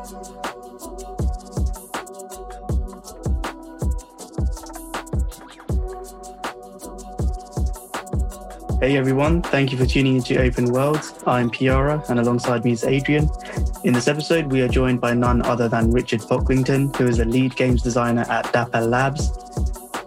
Hey everyone, thank you for tuning into Open Worlds. I'm Piara and alongside me is Adrian. In this episode, we are joined by none other than Richard Pocklington, who is a lead games designer at Dapper Labs.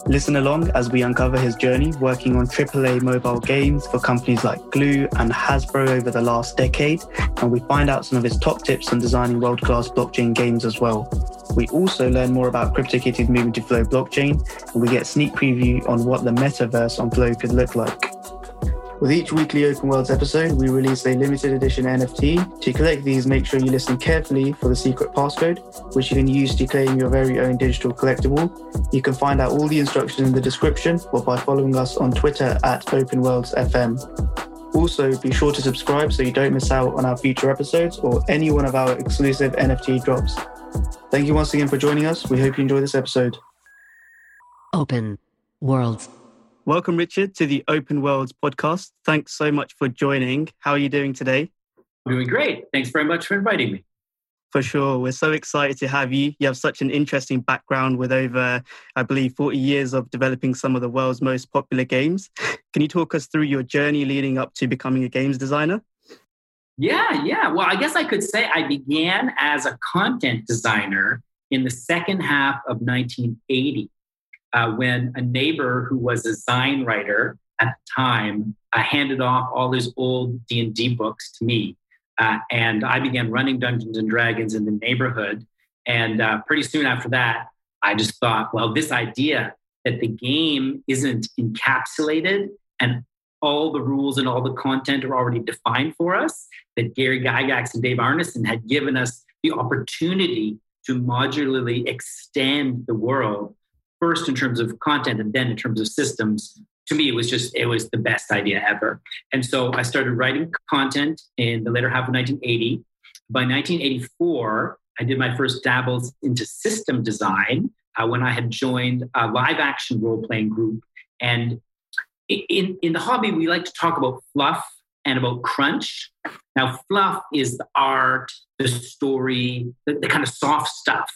Listen along as we uncover his journey working on AAA mobile games for companies like Glu and Hasbro over the last decade, and we find out some of his top tips on designing world class blockchain games as well. We also learn more about CryptoKitties moving to Flow blockchain, and we get a sneak preview on what the metaverse on Flow could look like. With each weekly Open Worlds episode, we release a limited edition NFT. To collect these, make sure you listen carefully for the secret passcode, which you can use to claim your very own digital collectible. You can find out all the instructions in the description or by following us on Twitter at OpenWorldsFM. Also, be sure to subscribe so you don't miss out on our future episodes or any one of our exclusive NFT drops. Thank you once again for joining us. We hope you enjoy this episode. Open Worlds. Welcome, Richard, to the Open Worlds podcast. Thanks so much for joining. How are you doing today? I'm doing great. Thanks very much for inviting me. For sure. We're so excited to have you. You have such an interesting background with over, I believe, 40 years of developing some of the world's most popular games. Can you talk us through your journey leading up to becoming a games designer? Yeah, yeah. Well, I guess I could say I began as a content designer in the second half of 1980 uh, when a neighbor who was a Zine writer at the time uh, handed off all his old D&D books to me. Uh, and I began running Dungeons and Dragons in the neighborhood. And uh, pretty soon after that, I just thought, well, this idea that the game isn't encapsulated and all the rules and all the content are already defined for us, that Gary Gygax and Dave Arneson had given us the opportunity to modularly extend the world first in terms of content and then in terms of systems to me it was just it was the best idea ever. And so i started writing content in the later half of 1980 by 1984 i did my first dabbles into system design uh, when i had joined a live action role-playing group. And in, in the hobby we like to talk about fluff and about crunch. Now fluff is the art the story the, the kind of soft stuff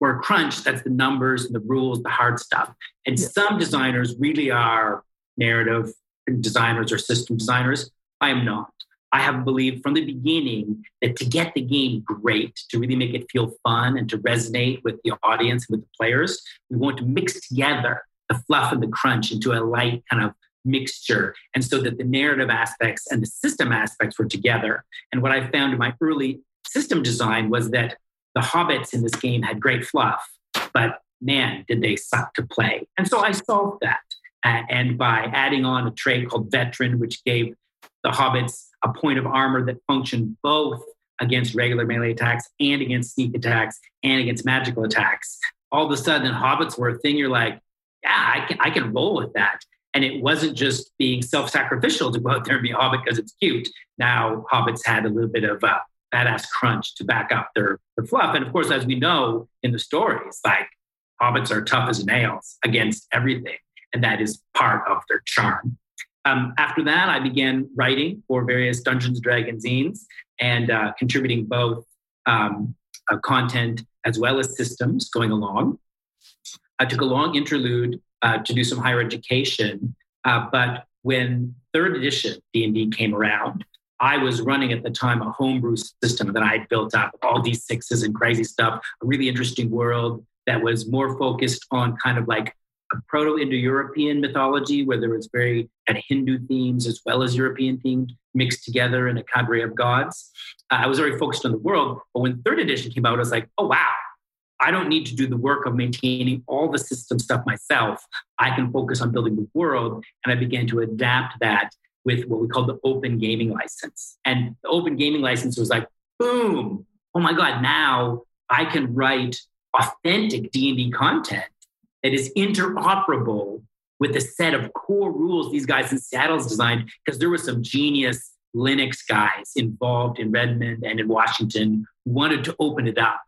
where crunch, that's the numbers and the rules, the hard stuff. And yeah. some designers really are narrative designers or system designers. I am not. I have believed from the beginning that to get the game great, to really make it feel fun and to resonate with the audience and with the players, we want to mix together the fluff and the crunch into a light kind of mixture. And so that the narrative aspects and the system aspects were together. And what I found in my early system design was that the hobbits in this game had great fluff, but man, did they suck to play. And so I solved that. Uh, and by adding on a trait called veteran, which gave the hobbits a point of armor that functioned both against regular melee attacks and against sneak attacks and against magical attacks, all of a sudden hobbits were a thing you're like, yeah, I can, I can roll with that. And it wasn't just being self sacrificial to go out there and be a hobbit because it's cute. Now, hobbits had a little bit of uh, badass crunch to back up their, their fluff. And of course, as we know in the stories, like hobbits are tough as nails against everything. And that is part of their charm. Um, after that, I began writing for various Dungeons and Dragons zines and uh, contributing both um, uh, content as well as systems going along. I took a long interlude uh, to do some higher education, uh, but when third edition D&D came around, I was running at the time a homebrew system that I had built up, all these sixes and crazy stuff, a really interesting world that was more focused on kind of like a proto Indo European mythology where there was very had Hindu themes as well as European themes mixed together in a cadre of gods. Uh, I was very focused on the world, but when third edition came out, I was like, oh wow, I don't need to do the work of maintaining all the system stuff myself. I can focus on building the world. And I began to adapt that with what we call the open gaming license. And the open gaming license was like, boom, oh my God, now I can write authentic D&D content that is interoperable with a set of core rules these guys in Seattle's designed because there were some genius Linux guys involved in Redmond and in Washington who wanted to open it up.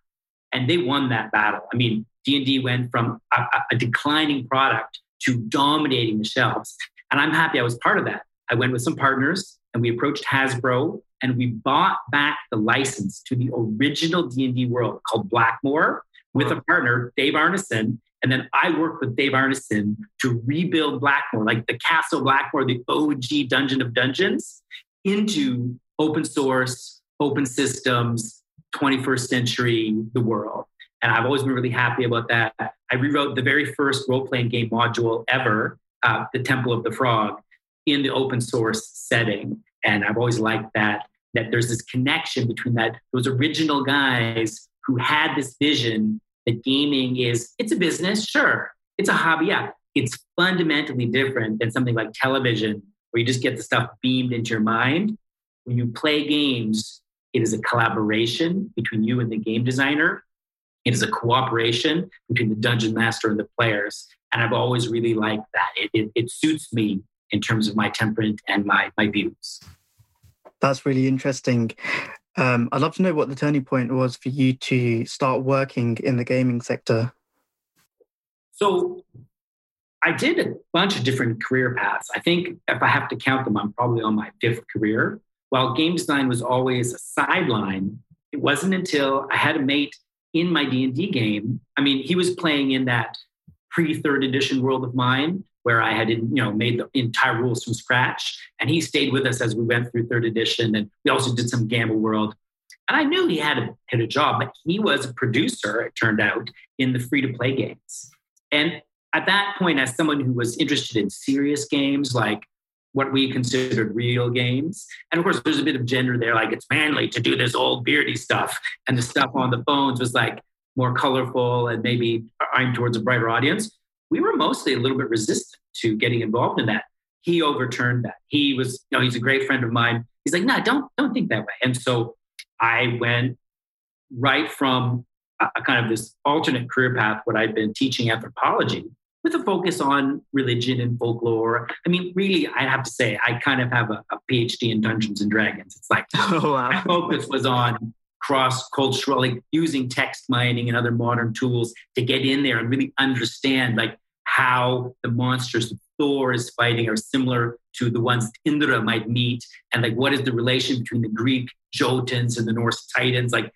And they won that battle. I mean, D&D went from a, a declining product to dominating the shelves. And I'm happy I was part of that I went with some partners and we approached Hasbro and we bought back the license to the original D&D world called Blackmoor with a partner, Dave Arneson. And then I worked with Dave Arneson to rebuild Blackmoor, like the Castle Blackmoor, the OG Dungeon of Dungeons, into open source, open systems, 21st century, the world. And I've always been really happy about that. I rewrote the very first role playing game module ever, uh, The Temple of the Frog, in the open source setting. And I've always liked that, that there's this connection between that, those original guys who had this vision that gaming is, it's a business, sure. It's a hobby, yeah. It's fundamentally different than something like television, where you just get the stuff beamed into your mind. When you play games, it is a collaboration between you and the game designer. It is a cooperation between the dungeon master and the players. And I've always really liked that. It, it, it suits me in terms of my temperament and my, my views. That's really interesting. Um, I'd love to know what the turning point was for you to start working in the gaming sector. So, I did a bunch of different career paths. I think if I have to count them, I'm probably on my fifth career. While game design was always a sideline, it wasn't until I had a mate in my D&D game. I mean, he was playing in that pre-third edition world of mine where I had you know made the entire rules from scratch. And he stayed with us as we went through third edition, and we also did some Gamma World. And I knew he had a, had a job, but he was a producer, it turned out, in the free to play games. And at that point, as someone who was interested in serious games like what we considered real games, and of course, there's a bit of gender there, like it's manly to do this old beardy stuff, and the stuff on the phones was like more colorful and maybe aimed towards a brighter audience we were mostly a little bit resistant to getting involved in that. He overturned that. He was, you know, he's a great friend of mine. He's like, no, don't don't think that way. And so I went right from a, a kind of this alternate career path, what I'd been teaching anthropology with a focus on religion and folklore. I mean, really, I have to say, I kind of have a, a PhD in Dungeons and Dragons. It's like oh, wow. my focus was on cross culturally using text mining and other modern tools to get in there and really understand like how the monsters Thor is fighting are similar to the ones Indra might meet, and like what is the relation between the Greek Jotuns and the Norse Titans. Like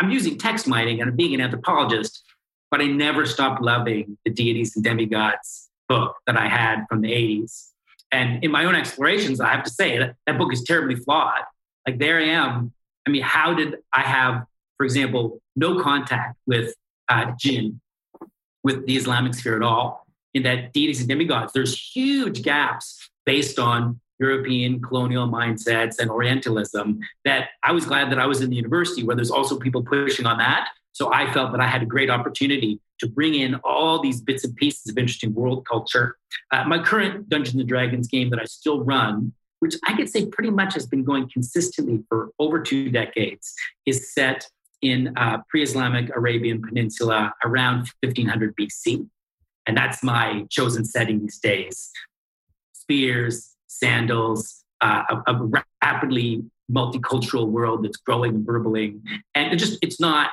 I'm using text mining and I'm being an anthropologist, but I never stopped loving the deities and demigods book that I had from the 80s. And in my own explorations, I have to say that that book is terribly flawed. Like there I am. I mean, how did I have, for example, no contact with uh, jinn, with the Islamic sphere at all? In that deities and demigods, there's huge gaps based on European colonial mindsets and Orientalism that I was glad that I was in the university where there's also people pushing on that. So I felt that I had a great opportunity to bring in all these bits and pieces of interesting world culture. Uh, my current Dungeons and Dragons game that I still run, which I could say pretty much has been going consistently for over two decades, is set in uh, pre-Islamic Arabian Peninsula around 1500 BC. And that's my chosen setting these days. Spears, sandals, uh, a, a, rapidly multicultural world that's growing and burbling. And it just, it's not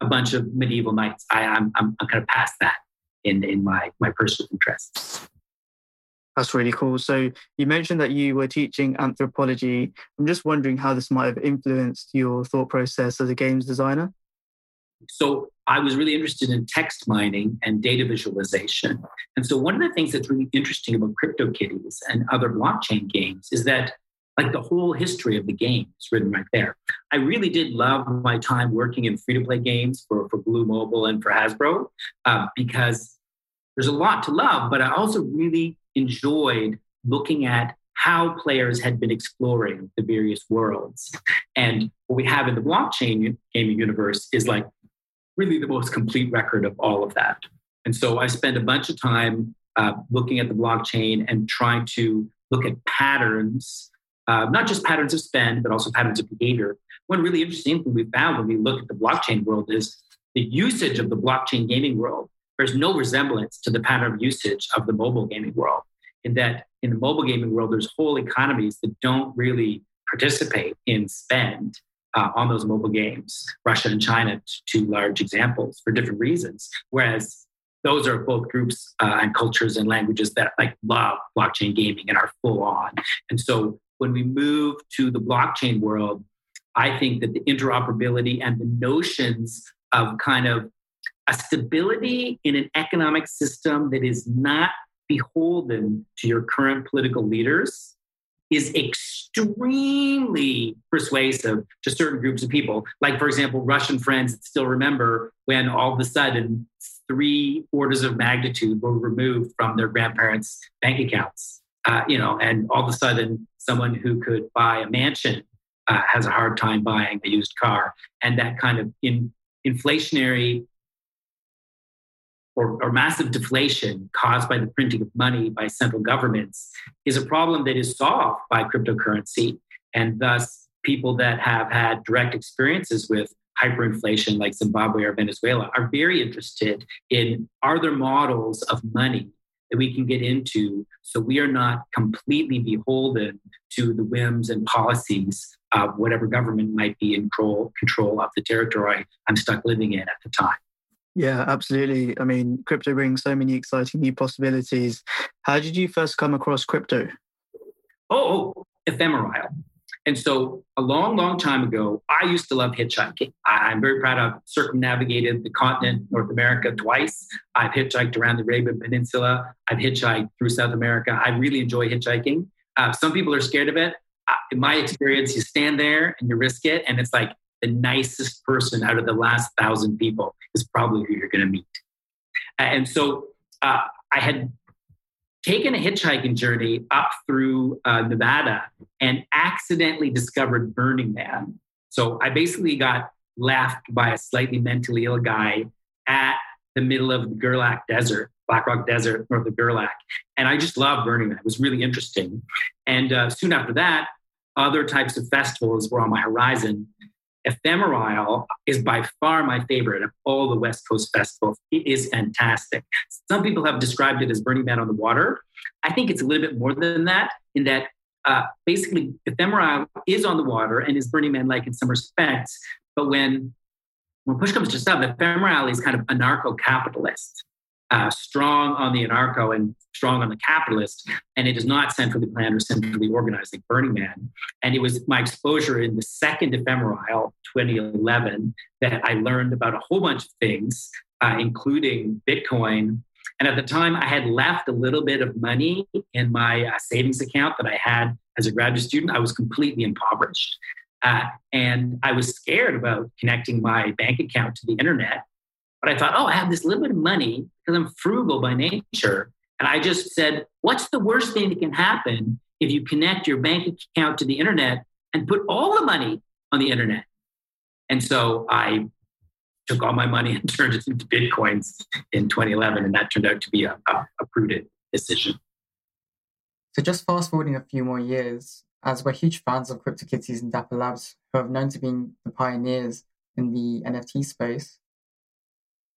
a bunch of medieval knights. I, am I'm, I'm kind of past that in, in my, my personal interests. That's really cool. So you mentioned that you were teaching anthropology. I'm just wondering how this might have influenced your thought process as a games designer. So I was really interested in text mining and data visualization. And so one of the things that's really interesting about CryptoKitties and other blockchain games is that like the whole history of the game is written right there. I really did love my time working in free to play games for, for Glu Mobile and for Hasbro uh, because there's a lot to love, but I also really enjoyed looking at how players had been exploring the various worlds. And what we have in the blockchain gaming universe is like really the most complete record of all of that. And so I spend a bunch of time uh, looking at the blockchain and trying to look at patterns, uh, not just patterns of spend, but also patterns of behavior. One really interesting thing we found when we look at the blockchain world is the usage of the blockchain gaming world bears no resemblance to the pattern of usage of the mobile gaming world. In that, in the mobile gaming world, there's whole economies that don't really participate in spend uh, on those mobile games, Russia and China, two large examples for different reasons. Whereas those are both groups uh, and cultures and languages that like love blockchain gaming and are full on. And so when we move to the blockchain world, I think that the interoperability and the notions of kind of a stability in an economic system that is not beholden to your current political leaders is extremely persuasive to certain groups of people. Like, for example, Russian friends still remember when all of a sudden three orders of magnitude were removed from their grandparents' bank accounts. Uh, you know, and all of a sudden, someone who could buy a mansion uh, has a hard time buying a used car, and that kind of in, inflationary or, or, massive deflation caused by the printing of money by central governments is a problem that is solved by cryptocurrency. And thus, people that have had direct experiences with hyperinflation, like Zimbabwe or Venezuela, are very interested in are there models of money that we can get into so we are not completely beholden to the whims and policies of whatever government might be in control, control of the territory I'm stuck living in at the time. Yeah, absolutely. I mean, crypto brings so many exciting new possibilities. How did you first come across crypto? Oh, Ephemerisle. And so, a long, long time ago, I used to love hitchhiking. I'm very proud I've circumnavigated the continent, North America, twice. I've hitchhiked around the Arabian Peninsula. I've hitchhiked through South America. I really enjoy hitchhiking. Uh, some people are scared of it. Uh, in my experience, you stand there and you risk it, and it's like the nicest person out of the last thousand people is probably who you're going to meet. And so uh, I had taken a hitchhiking journey up through uh, Nevada and accidentally discovered Burning Man. So I basically got left by a slightly mentally ill guy at the middle of the Gerlach Desert, Black Rock Desert, north of Gerlach. And I just loved Burning Man. It was really interesting. And uh, soon after that, other types of festivals were on my horizon. Ephemerisle is by far my favorite of all the West Coast festivals. It is fantastic. Some people have described it as Burning Man on the water. I think it's a little bit more than that, in that uh, basically Ephemerisle is on the water and is Burning Man like in some respects. But when when push comes to shove, Ephemerisle is kind of anarcho-capitalist uh, strong on the anarcho and strong on the capitalist, and it is not centrally planned or centrally organized like Burning Man. And it was my exposure in the second Ephemerisle, 2011, that I learned about a whole bunch of things, uh, including Bitcoin. And at the time, I had left a little bit of money in my uh, savings account that I had as a graduate student. I was completely impoverished. Uh, and I was scared about connecting my bank account to the internet but I thought, oh, I have this little bit of money because I'm frugal by nature. And I just said, what's the worst thing that can happen if you connect your bank account to the internet and put all the money on the internet? And so I took all my money and turned it into Bitcoins in 2011. And that turned out to be a, a, a prudent decision. So just fast forwarding a few more years, as we're huge fans of CryptoKitties and Dapper Labs, who have known to be the pioneers in the NFT space,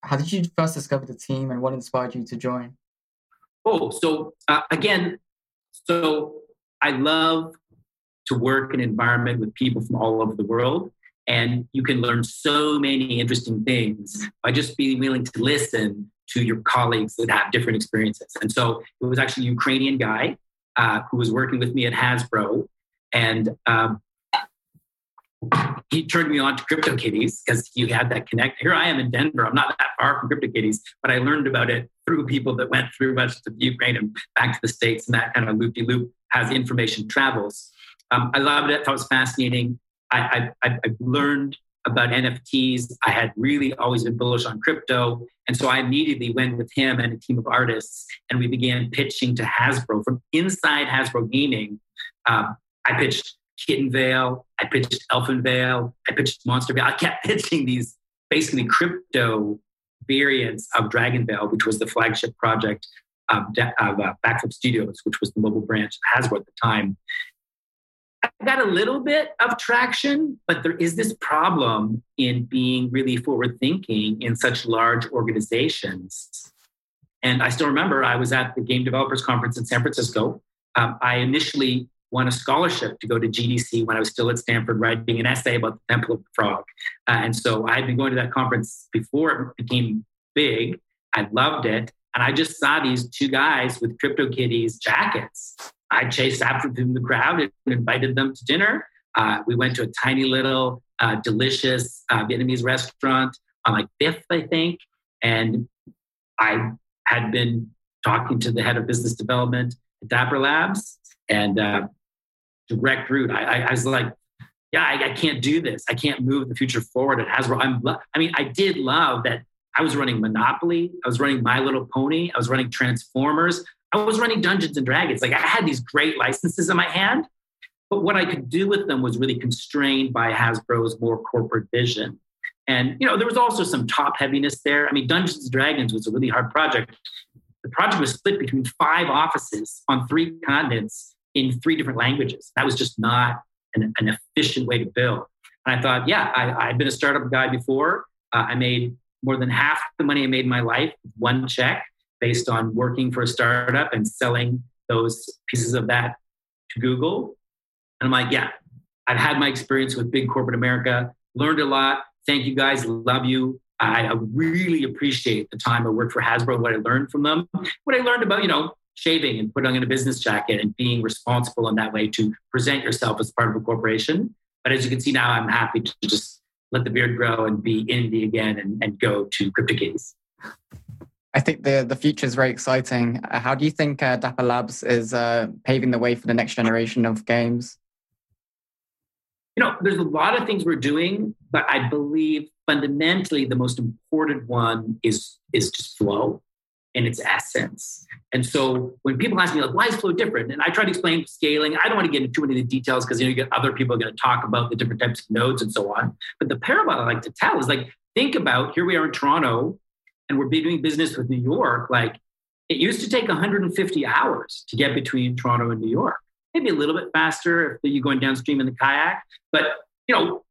how did you first discover the team and what inspired you to join? Oh, so uh, again, so I love to work in an environment with people from all over the world. And you can learn so many interesting things by just being willing to listen to your colleagues that have different experiences. And so it was actually a Ukrainian guy uh, who was working with me at Hasbro. And um, he turned me on to CryptoKitties because you had that connect. Here I am in Denver. I'm not that far from CryptoKitties, but I learned about it through people that went through much of Ukraine and back to the States and that kind of loop de loop as information travels. Um, I loved it. I thought it was fascinating. I, I, I learned about NFTs. I had really always been bullish on crypto. And so I immediately went with him and a team of artists, and we began pitching to Hasbro from inside Hasbro Gaming. Uh, I pitched Kitten Vale, I pitched Elfin Vale, I pitched Monster Vale. I kept pitching these basically crypto variants of Dragon Vale, which was the flagship project of, of uh, Backflip Studios, which was the mobile branch of Hasbro at the time. I got a little bit of traction, but there is this problem in being really forward thinking in such large organizations. And I still remember I was at the Game Developers Conference in San Francisco. Um, I initially won a scholarship to go to GDC when I was still at Stanford writing an essay about the Temple of the Frog. Uh, and so I had been going to that conference before it became big. I loved it. And I just saw these two guys with CryptoKitties jackets. I chased after them in the crowd and invited them to dinner. Uh, we went to a tiny little uh, delicious uh, Vietnamese restaurant on like Fifth, I think, and I had been talking to the head of business development at Dapper Labs and uh, direct route. I, I, I, was like, yeah, I, I, can't do this. I can't move the future forward at Hasbro. I'm, I mean, I did love that I was running Monopoly. I was running My Little Pony. I was running Transformers. I was running Dungeons and Dragons. Like I had these great licenses in my hand, but what I could do with them was really constrained by Hasbro's more corporate vision. And you know, there was also some top heaviness there. I mean, Dungeons and Dragons was a really hard project. The project was split between five offices on three continents in three different languages. That was just not an, an efficient way to build. And I thought, yeah, I, had been a startup guy before. Uh, I made more than half the money I made in my life one check based on working for a startup and selling those pieces of that to Google. And I'm like, yeah, I've had my experience with big corporate America, learned a lot. Thank you guys, love you. I really appreciate the time I worked for Hasbro, what I learned from them, what I learned about, you know, shaving and putting on a business jacket and being responsible in that way to present yourself as part of a corporation. But as you can see now, I'm happy to just let the beard grow and be indie again and, and go to CryptoKitties. I think the the future is very exciting. Uh, how do you think uh, Dapper Labs is uh, paving the way for the next generation of games? You know, there's a lot of things we're doing, but I believe fundamentally the most important one is is just flow in its essence. And so when people ask me like, why is flow different? And I try to explain scaling. I don't want to get into too many of the details because you know you get other people are going to talk about the different types of nodes and so on. But the parable I like to tell is like, think about here we are in Toronto and we're doing business with New York. Like it used to take 150 hours to get between Toronto and New York. Maybe a little bit faster if you're going downstream in the kayak, but you know,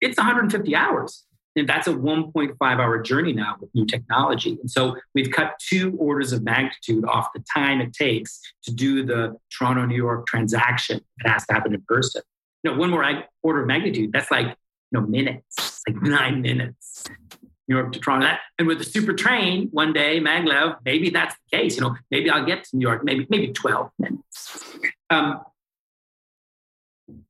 it's 150 hours. And that's a 1.5 hour journey now with new technology. And so we've cut two orders of magnitude off the time it takes to do the Toronto, New York transaction. that has to happen in person. You know, one more order of magnitude, that's like, you know, minutes, like nine minutes. New York to Toronto. And with the super train, one day, maglev, maybe that's the case. You know, maybe I'll get to New York, maybe maybe 12 minutes. Um,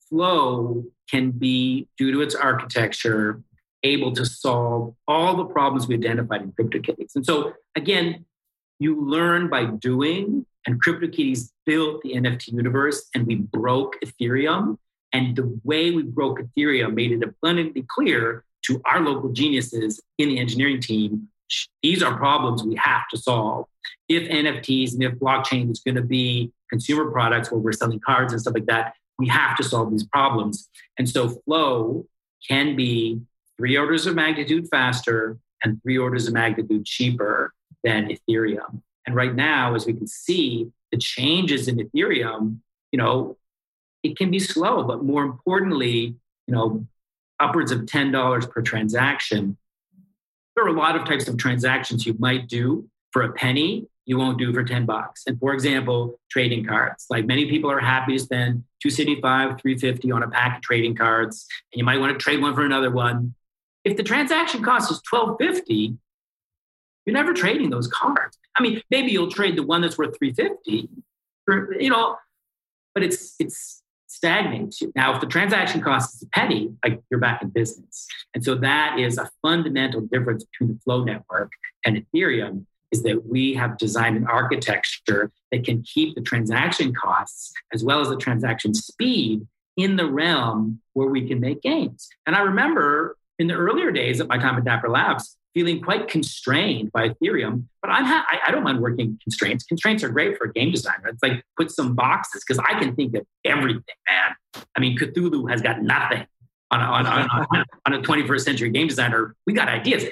Flow can be, due to its architecture, able to solve all the problems we identified in CryptoKitties. And so, again, you learn by doing, and CryptoKitties built the NFT universe, and we broke Ethereum. And the way we broke Ethereum made it abundantly clear to our local geniuses in the engineering team these are problems we have to solve. If NFTs and if blockchain is going to be consumer products where we're selling cards and stuff like that, we have to solve these problems. And so flow can be three orders of magnitude faster and three orders of magnitude cheaper than Ethereum. And right now, as we can see, the changes in Ethereum, you know, it can be slow, but more importantly, you know, upwards of $10 per transaction. There are a lot of types of transactions you might do for a penny, you won't do for 10 bucks. And for example, trading cards. Like many people are happy to spend 275, 350 on a pack of trading cards, and you might want to trade one for another one. If the transaction cost is 1250, you're never trading those cards. I mean, maybe you'll trade the one that's worth 350, or, you know, but it's it's stagnates you. Now, if the transaction cost is a penny, like you're back in business. And so that is a fundamental difference between the Flow network and Ethereum is that we have designed an architecture that can keep the transaction costs as well as the transaction speed in the realm where we can make gains. And I remember in the earlier days of my time at Dapper Labs, feeling quite constrained by Ethereum. But I'm ha- I, I, don't mind working constraints. Constraints are great for a game designer. It's like put some boxes because I can think of everything, man. I mean, Cthulhu has got nothing on a, on, on, on a 21st century game designer. We got ideas.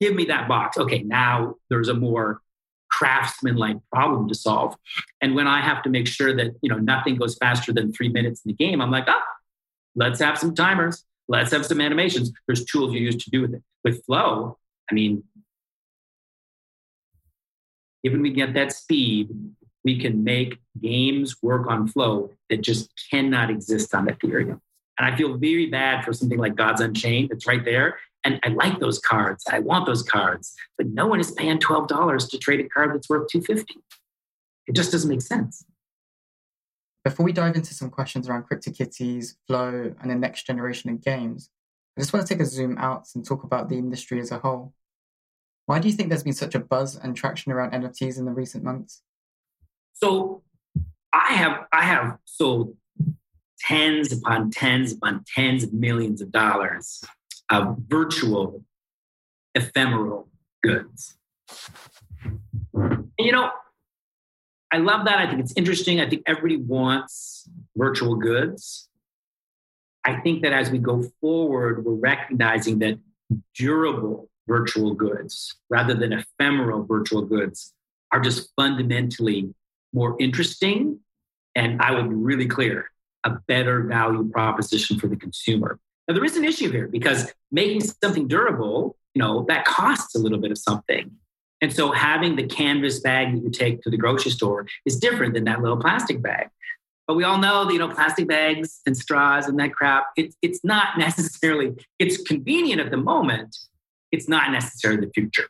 Give me that box. Okay, now there's a more craftsman-like problem to solve. And when I have to make sure that you know nothing goes faster than three minutes in the game, I'm like, ah, let's have some timers. Let's have some animations. There's tools you use to do with it. With Flow, I mean, given we get that speed, we can make games work on Flow that just cannot exist on Ethereum. And I feel very bad for something like Gods Unchained that's right there. And I like those cards. I want those cards. But no one is paying $12 to trade a card that's worth 250 It just doesn't make sense. Before we dive into some questions around CryptoKitties, Flow, and the next generation of games, I just want to take a zoom out and talk about the industry as a whole. Why do you think there's been such a buzz and traction around NFTs in the recent months? So I have I have sold tens upon tens upon tens of millions of dollars of virtual ephemeral goods. You know, I love that. I think it's interesting. I think everybody wants virtual goods. I think that as we go forward, we're recognizing that durable virtual goods rather than ephemeral virtual goods are just fundamentally more interesting. And I will be really clear a better value proposition for the consumer. Now, there is an issue here because making something durable, you know, that costs a little bit of something. And so having the canvas bag that you take to the grocery store is different than that little plastic bag. But we all know that, you know, plastic bags and straws and that crap, it's, it's not necessarily, it's convenient at the moment. It's not necessarily the future.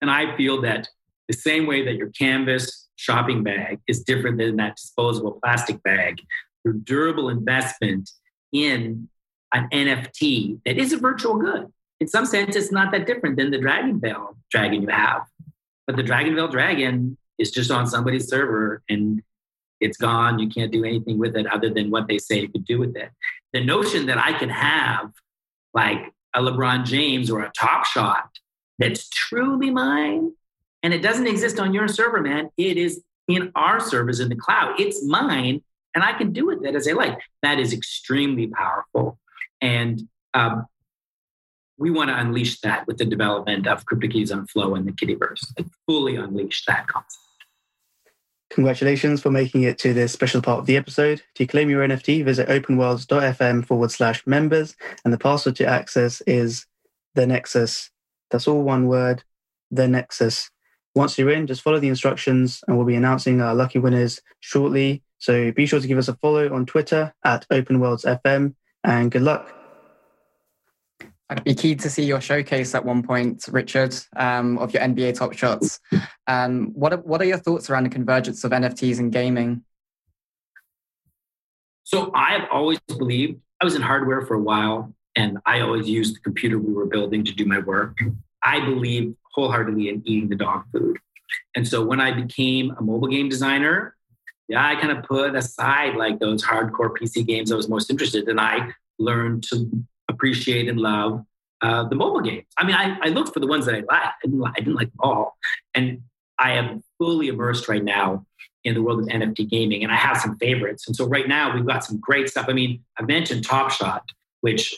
And I feel that the same way that your canvas shopping bag is different than that disposable plastic bag, your durable investment in an NFT that is a virtual good. In some sense, it's not that different than the Dragon Vale dragon you have. But the Dragon Vale dragon is just on somebody's server and it's gone. You can't do anything with it other than what they say you could do with it. The notion that I can have like a LeBron James or a Top Shot that's truly mine and it doesn't exist on your server, man. It is in our servers in the cloud. It's mine and I can do with it as I like. That is extremely powerful. And um, we want to unleash that with the development of CryptoKitties on Flow and the Kittyverse, and fully unleash that concept. Congratulations for making it to this special part of the episode. To claim your NFT, visit openworlds.fm forward slash members, and the password to access is the Nexus. That's all one word, the Nexus. Once you're in, just follow the instructions, and we'll be announcing our lucky winners shortly. So be sure to give us a follow on Twitter at openworldsfm, and good luck. I'd be keen to see your showcase at one point, Richard, um, of your NBA top shots. Um, what, are, what are your thoughts around the convergence of NFTs and gaming? So I have always believed, I was in hardware for a while, and I always used the computer we were building to do my work. I believe wholeheartedly in eating the dog food. And so when I became a mobile game designer, yeah, I kind of put aside like those hardcore PC games I was most interested in. And I learned to appreciate and love uh, the mobile games. I mean, I, I looked for the ones that I liked. I didn't, I didn't like them all. And I am fully immersed right now in the world of NFT gaming, and I have some favorites. And so right now we've got some great stuff. I mean, I mentioned Top Shot, which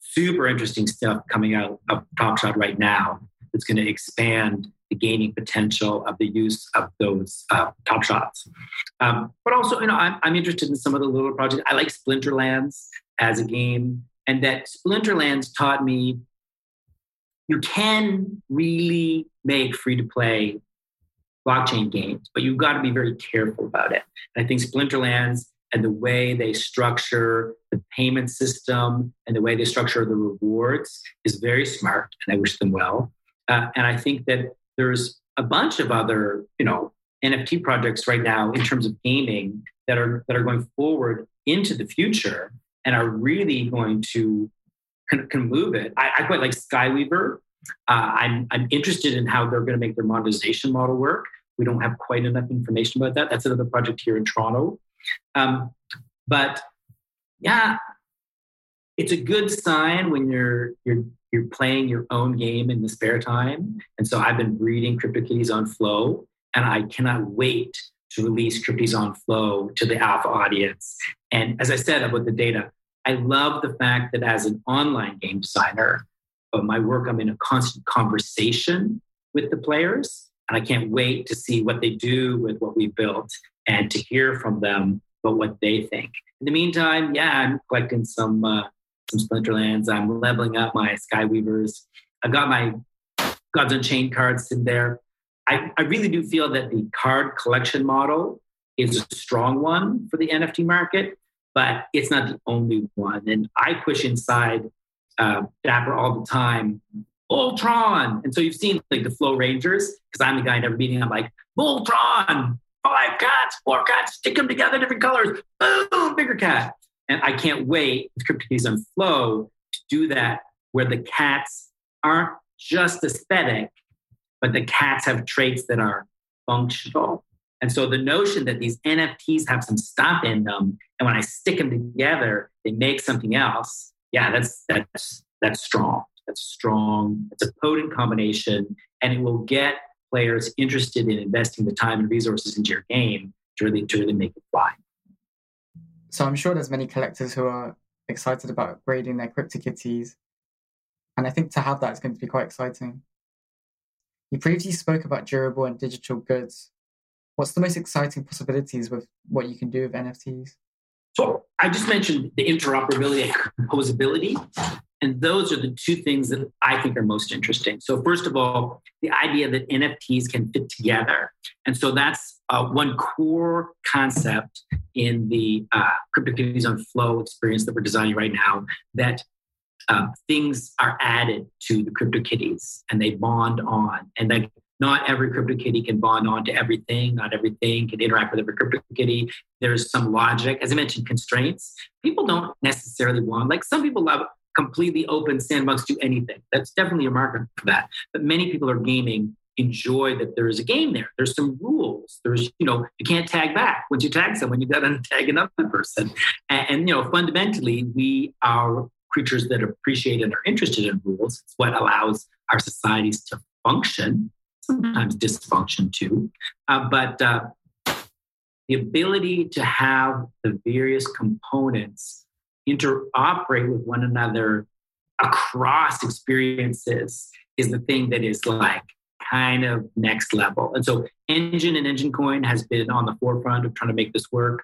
super interesting stuff coming out of Top Shot right now. That's going to expand the gaming potential of the use of those uh, top shots. Um, but also, you know, I'm, I'm interested in some of the little projects. I like Splinterlands as a game, and that Splinterlands taught me you can really make free to play blockchain games, but you've got to be very careful about it. And I think Splinterlands and the way they structure the payment system and the way they structure the rewards is very smart, and I wish them well. Uh, and I think that there's a bunch of other, you know, NFT projects right now in terms of gaming that are that are going forward into the future and are really going to can, can move it. I, I, quite like Skyweaver. Uh, I'm, I'm interested in how they're going to make their monetization model work. We don't have quite enough information about that. That's another project here in Toronto. Um, but yeah, it's a good sign when you're you're you're playing your own game in the spare time. And so I've been reading CryptoKitties on Flow, and I cannot wait to release CryptoKitties on Flow to the alpha audience. And as I said about the data, I love the fact that as an online game designer, of my work, I'm in a constant conversation with the players. And I can't wait to see what they do with what we built and to hear from them about what they think. In the meantime, yeah, I'm collecting some uh, some Splinterlands. I'm leveling up my Skyweavers. I've got my Gods Unchained cards in there. I, I really do feel that the card collection model is a strong one for the NFT market but it's not the only one. And I push inside uh, Dapper all the time. Voltron. And so you've seen like the Flow Rangers, because I'm the guy never meeting. I'm like, Voltron. five cats, four cats, stick them together, different colors, boom, bigger cat. And I can't wait with CryptoKitties on Flow to do that where the cats aren't just aesthetic, but the cats have traits that are functional. And so the notion that these NFTs have some stuff in them, and when I stick them together, they make something else. Yeah, that's that's that's strong. That's strong. It's a potent combination, and it will get players interested in investing the time and resources into your game to really to really make it fly. So I'm sure there's many collectors who are excited about upgrading their CryptoKitties. And I think to have that is going to be quite exciting. You previously spoke about durable and digital goods. What's the most exciting possibilities with what you can do with NFTs? So I just mentioned the interoperability and composability. And those are the two things that I think are most interesting. So, first of all, the idea that NFTs can fit together. And so that's uh, one core concept in the uh, CryptoKitties on Flow experience that we're designing right now that uh, things are added to the CryptoKitties and they bond on. And like not every CryptoKitty can bond on to everything. Not everything can interact with every CryptoKitty. There's some logic. As I mentioned, constraints. People don't necessarily want, like some people love completely open sandbox, do anything. That's definitely a market for that. But many people are gaming enjoy that there is a game there. There's some rules. There's, you know, you can't tag back. Once you tag someone, you've got to tag another person. And, and, you know, fundamentally, we are creatures that appreciate and are interested in rules. It's what allows our societies to function, sometimes dysfunction too. Uh, but uh, the ability to have the various components interoperate with one another across experiences is the thing that is like kind of next level. And so Enjin and Enjin Coin has been on the forefront of trying to make this work.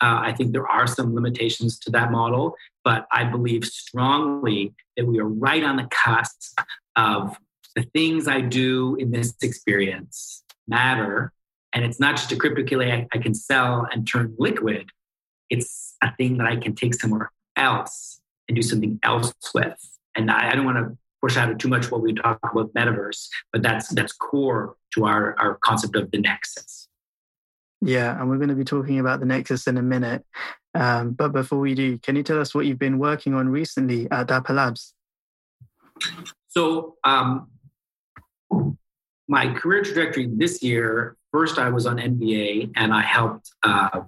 Uh, I think there are some limitations to that model, but I believe strongly that we are right on the cusp of the things I do in this experience matter. And it's not just a CryptoKitty I, I can sell and turn liquid. It's a thing that I can take somewhere else and do something else with. And I, I don't want to foreshadow too much what we talk about metaverse, but that's that's core to our, our concept of the nexus. Yeah, and we're going to be talking about the nexus in a minute. Um, but before we do, can you tell us what you've been working on recently at Dapper Labs? So, um, my career trajectory this year, first I was on NBA and I helped uh,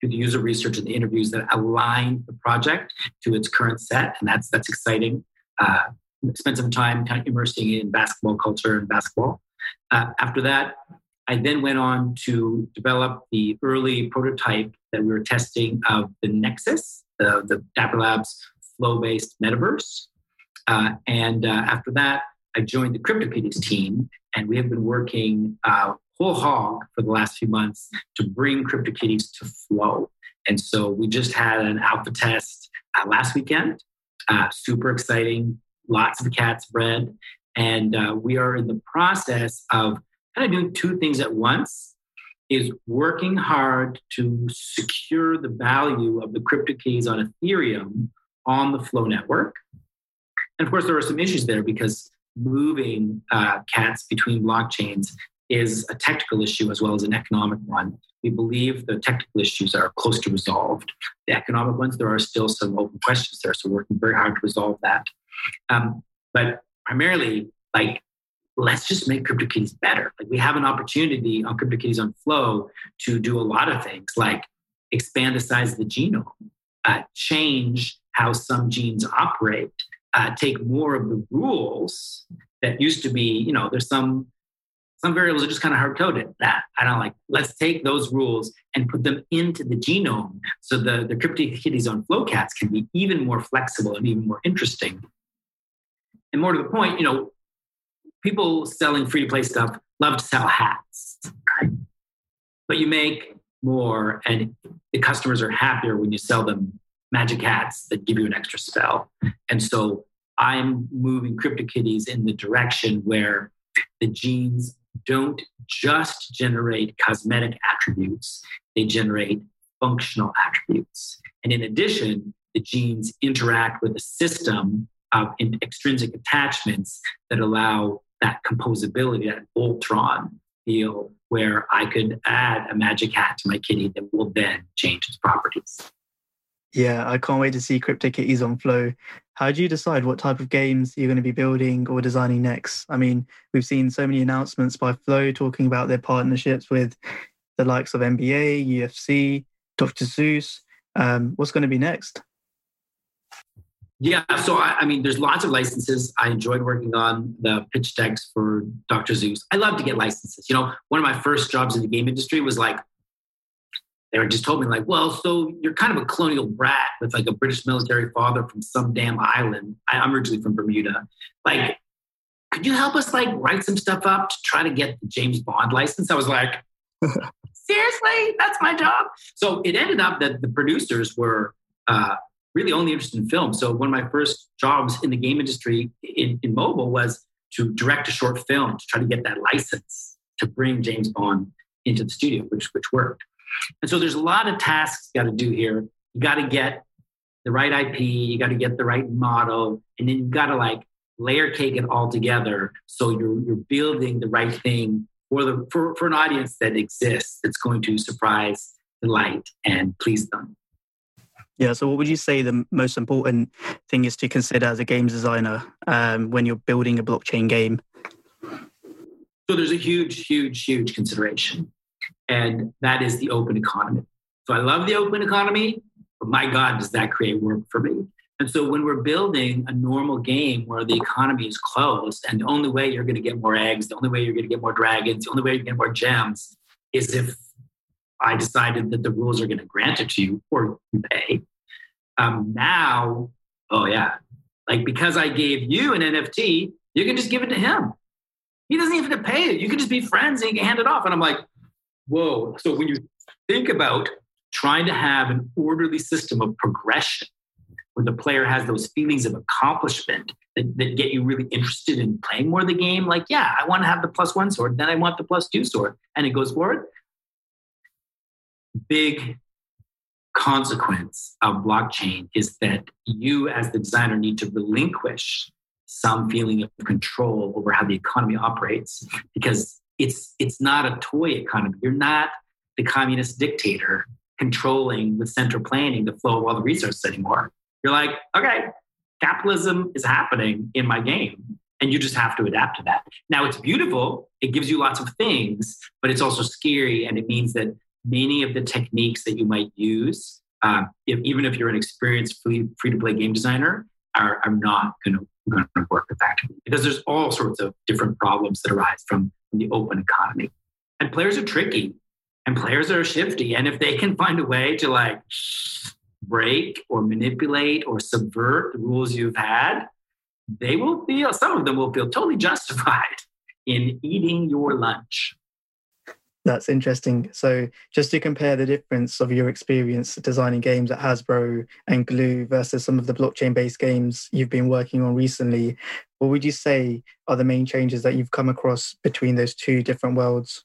do the user research and the interviews that aligned the project to its current set, and that's that's exciting. Uh, spent some time kind of immersing in basketball culture and basketball. Uh, after that, I then went on to develop the early prototype that we were testing of the Nexus, the, the Dapper Labs flow-based metaverse. Uh, and uh, after that, I joined the CryptoKitties team, and we have been working uh, whole hog for the last few months to bring CryptoKitties to flow. And so we just had an alpha test uh, last weekend. Uh, super exciting, lots of cats bred. And uh, we are in the process of kind of doing two things at once is working hard to secure the value of the CryptoKitties on Ethereum on the Flow network. And of course, there are some issues there because moving uh, cats between blockchains is a technical issue as well as an economic one. We believe the technical issues are close to resolved. The economic ones, there are still some open questions there, so we're working very hard to resolve that. Um, but primarily, like, let's just make CryptoKitties better. Like, we have an opportunity on CryptoKitties on Flow to do a lot of things, like expand the size of the genome, uh, change how some genes operate, uh, take more of the rules that used to be, you know, there's some some variables are just kind of hard coded. That I don't like. Let's take those rules and put them into the genome so the, the CryptoKitties on Flowcats can be even more flexible and even more interesting. And more to the point, you know, people selling free to play stuff love to sell hats, right? But you make more and the customers are happier when you sell them magic hats that give you an extra spell. And so I'm moving CryptoKitties in the direction where the genes don't just generate cosmetic attributes, they generate functional attributes. And in addition, the genes interact with a system of extrinsic attachments that allow that composability, that Voltron feel where I could add a magic hat to my kitty that will then change its properties. Yeah, I can't wait to see CryptoKitties on Flow. How do you decide what type of games you're going to be building or designing next? I mean, we've seen so many announcements by Flow talking about their partnerships with the likes of NBA, UFC, Dr. Seuss. Um, what's going to be next? Yeah, so I, I, mean, there's lots of licenses. I enjoyed working on the pitch decks for Dr. Seuss. I love to get licenses. You know, one of my first jobs in the game industry was like, they were just told me like, well, so you're kind of a colonial brat with like a British military father from some damn island. I, I'm originally from Bermuda. Like, could you help us like write some stuff up to try to get the James Bond license? I was like, seriously, that's my job. So it ended up that the producers were uh, really only interested in film. So one of my first jobs in the game industry in, in mobile was to direct a short film to try to get that license to bring James Bond into the studio, which which worked. And so there's a lot of tasks you got to do here. You got to get the right IP, you got to get the right model, and then you got to like layer cake it all together so you're you're building the right thing for the for, for an audience that exists that's going to surprise, delight, and please them. Yeah. So, what would you say the most important thing is to consider as a games designer um, when you're building a blockchain game? So, there's a huge, huge, huge consideration, and that is the open economy. So, I love the open economy, but my God, does that create work for me? And so, when we're building a normal game where the economy is closed, and the only way you're going to get more eggs, the only way you're going to get more dragons, the only way to get more gems is if I decided that the rules are going to grant it to you or you pay. Um, now, oh yeah, like because I gave you an NFT, you can just give it to him. He doesn't even have to pay it. You can just be friends and you can hand it off. And I'm like, whoa. So when you think about trying to have an orderly system of progression, where the player has those feelings of accomplishment that, that, get you really interested in playing more of the game. Like, yeah, I want to have the plus one sword, then I want the plus two sword, and it goes forward big consequence of blockchain is that you, as the designer, need to relinquish some feeling of control over how the economy operates because it's it's not a toy economy. You're not the communist dictator controlling with central planning the flow of all the resources anymore. You're like, okay, capitalism is happening in my game. And you just have to adapt to that. Now it's beautiful. It gives you lots of things, but it's also scary. And it means that many of the techniques that you might use, uh, if, even if you're an experienced free, to play game designer, are, are not going to work effectively because there's all sorts of different problems that arise from, from the open economy. And players are tricky and players are shifty. And if they can find a way to like break or manipulate or subvert the rules you've had, they will feel, some of them will feel totally justified in eating your lunch. That's interesting. So, just to compare the difference of your experience designing games at Hasbro and Glu versus some of the blockchain based games you've been working on recently, what would you say are the main changes that you've come across between those two different worlds?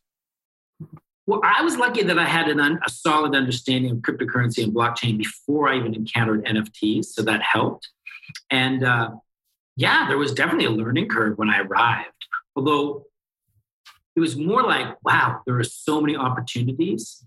Well, I was lucky that I had un- a solid understanding of cryptocurrency and blockchain before I even encountered NFTs. So that helped. And uh, yeah, there was definitely a learning curve when I arrived. Although it was more like, wow, there are so many opportunities.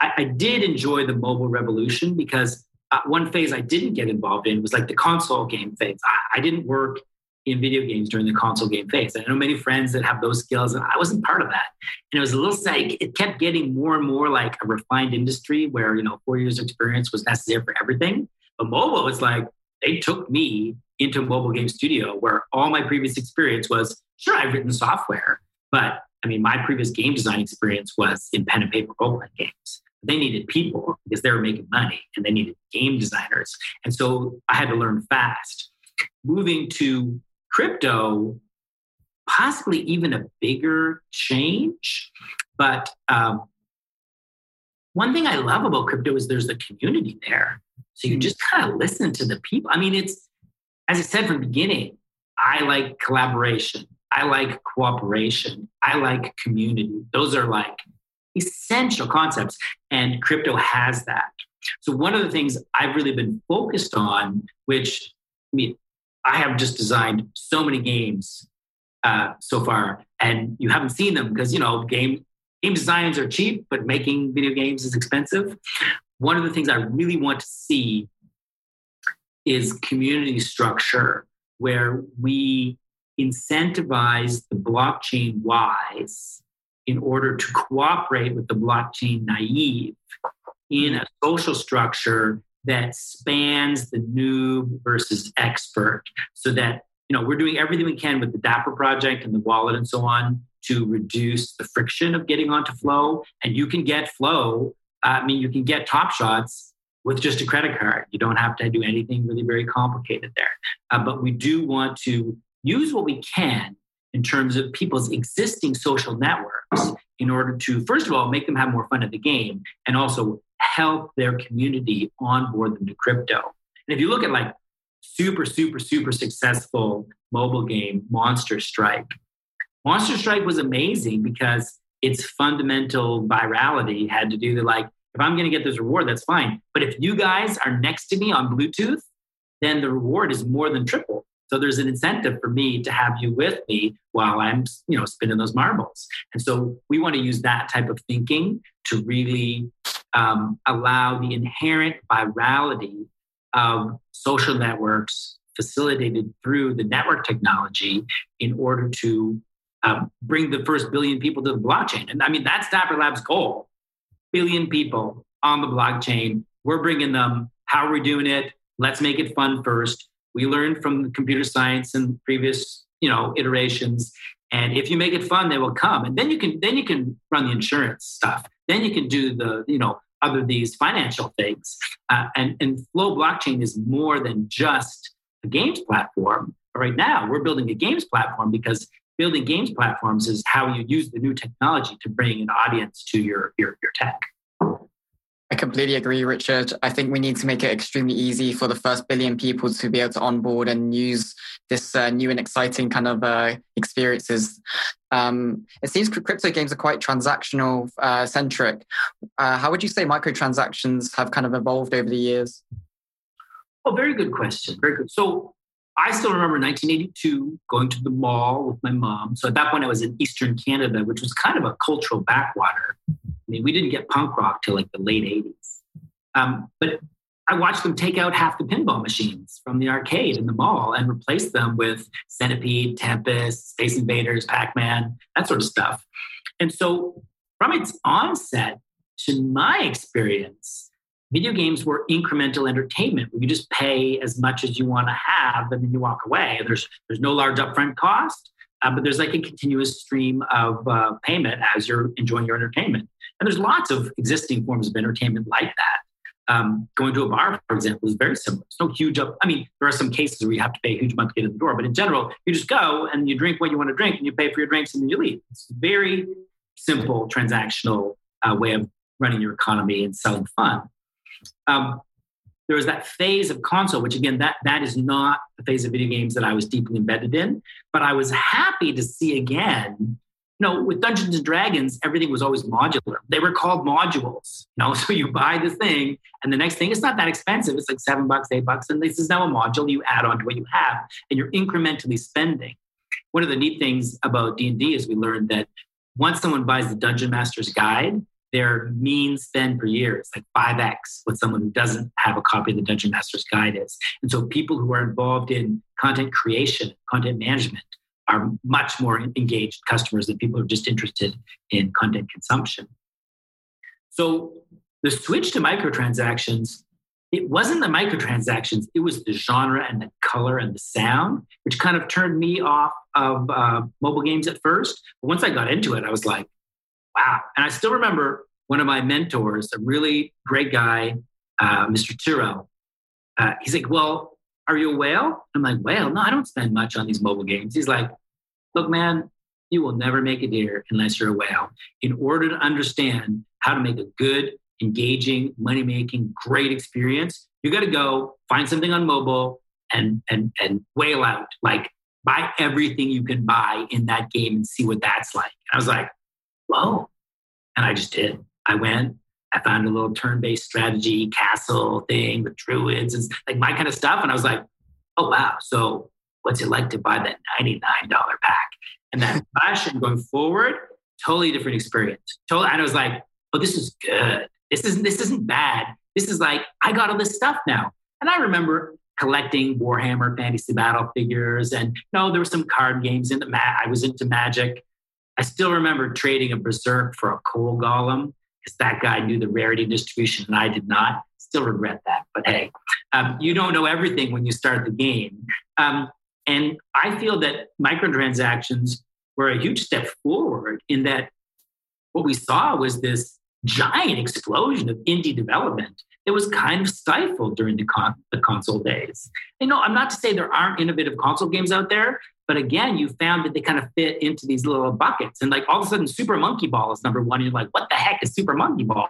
I, I did enjoy the mobile revolution because uh, one phase I didn't get involved in was like the console game phase. I, I, didn't work in video games during the console game phase. I know many friends that have those skills, and I wasn't part of that. And it was a little like it kept getting more and more like a refined industry where you know four years experience was necessary for everything. But mobile was like they took me into a mobile game studio where all my previous experience was sure I've written software, but I mean, my previous game design experience was in pen and paper role playing games. They needed people because they were making money and they needed game designers. And so I had to learn fast. Moving to crypto, possibly even a bigger change. But um, one thing I love about crypto is there's a community there. So you hmm. just kind of listen to the people. I mean, it's, as I said from the beginning, I like collaboration. I like cooperation. I like community. Those are like essential concepts. And crypto has that. So, one of the things I've really been focused on, which I mean, I have just designed so many games uh, so far, and you haven't seen them because, you know, game game designs are cheap, but making video games is expensive. One of the things I really want to see is community structure where we incentivize the blockchain wise in order to cooperate with the blockchain naive in a social structure that spans the noob versus expert so that you know we're doing everything we can with the dapper project and the wallet and so on to reduce the friction of getting onto flow and you can get flow i mean you can get top shots with just a credit card. You don't have to do anything really very complicated there. Uh, but we do want to use what we can in terms of people's existing social networks in order to first of all make them have more fun at the game and also help their community onboard them to crypto. And if you look at like super, super, super successful mobile game, Monster Strike, Monster Strike was amazing because its fundamental virality had to do with like, if I'm going to get this reward, that's fine. But if you guys are next to me on Bluetooth, then the reward is more than triple. So there's an incentive for me to have you with me while I'm, you know, spinning those marbles. And so we want to use that type of thinking to really um, allow the inherent virality of social networks facilitated through the network technology in order to um, bring the first billion people to the blockchain. And I mean, that's Dapper Lab's goal billion people on the blockchain. We're bringing them. How are we doing it? Let's make it fun first. We learned from computer science and previous, you know, iterations. And if you make it fun, they will come. And then you can then you can run the insurance stuff. Then you can do the, you know, other these financial things. Uh, and, and Flow blockchain is more than just a games platform. Right now, we're building a games platform because building games platforms is how you use the new technology to bring an audience to your, your, your tech. I completely agree, Richard. I think we need to make it extremely easy for the first billion people to be able to onboard and use this uh, new and exciting kind of uh, experiences. Um, it seems crypto games are quite transactional uh, centric. Uh, how would you say microtransactions have kind of evolved over the years? Oh, very good question. Very good. So I still remember 1982 going to the mall with my mom. So at that point, I was in Eastern Canada, which was kind of a cultural backwater. Mean, we didn't get punk rock till like the late 80s. Um, but I watched them take out half the pinball machines from the arcade in the mall and replace them with Centipede, Tempest, Space Invaders, Pac Man, that sort of stuff. And so, from its onset, to my experience, video games were incremental entertainment where you just pay as much as you want to have and then you walk away. There's, there's no large upfront cost, uh, but there's like a continuous stream of uh, payment as you're enjoying your entertainment. And there's lots of existing forms of entertainment like that. Um, going to a bar, for example, is very similar. It's no huge up. I mean, there are some cases where you have to pay a huge amount to get in the door, but in general, you just go and you drink what you want to drink, and you pay for your drinks, and then you leave. It's a very simple transactional uh, way of running your economy and selling fun. Um, there was that phase of console, which again, that that is not the phase of video games that I was deeply embedded in. But I was happy to see again you know, with Dungeons and Dragons, everything was always modular. They were called modules. You know, so you buy the thing, and the next thing it's not that expensive. It's like seven bucks, eight bucks, and this is now a module you add on to what you have, and you're incrementally spending. One of the neat things about D and D is we learned that once someone buys the Dungeon Master's Guide, their mean spend per year is like 5x what someone who doesn't have a copy of the Dungeon Master's Guide is. And so people who are involved in content creation, content management, are much more engaged customers than people who are just interested in content consumption. So the switch to microtransactions, it wasn't the microtransactions, it was the genre and the color and the sound, which kind of turned me off of uh, mobile games at first. But once I got into it, I was like, wow. And I still remember one of my mentors, a really great guy, uh, Mr. Tyrrell. Uh, he's like, well, are you a whale? I'm like, whale? No, I don't spend much on these mobile games. He's like, look, man, you will never make a deer unless you're a whale. In order to understand how to make a good, engaging, money making, great experience, you got to go find something on mobile and and and whale out. Like buy everything you can buy in that game and see what that's like. I was like, whoa. And I just did. I went, I found a little turn-based strategy castle thing with druids and like my kind of stuff. And I was like, oh wow. So what's it like to buy that $99 pack? And that passion going forward totally different experience. Totally, and I was like, oh, this is good. This isn't this isn't bad. This is like I got all this stuff now. And I remember collecting Warhammer Fantasy Battle figures, and no, there were some card games in the. mat. I was into Magic. I still remember trading a Berserk for a Coal Golem because that guy knew the rarity distribution and I did not. Still regret that, but hey, um, you don't know everything when you start the game. Um, and I feel that microtransactions were a huge step forward in that what we saw was this giant explosion of indie development that was kind of stifled during the, con- the console days. You know, I'm not to say there aren't innovative console games out there, but again, you found that they kind of fit into these little buckets. And like all of a sudden, Super Monkey Ball is number one. And you're like, what the heck is Super Monkey Ball?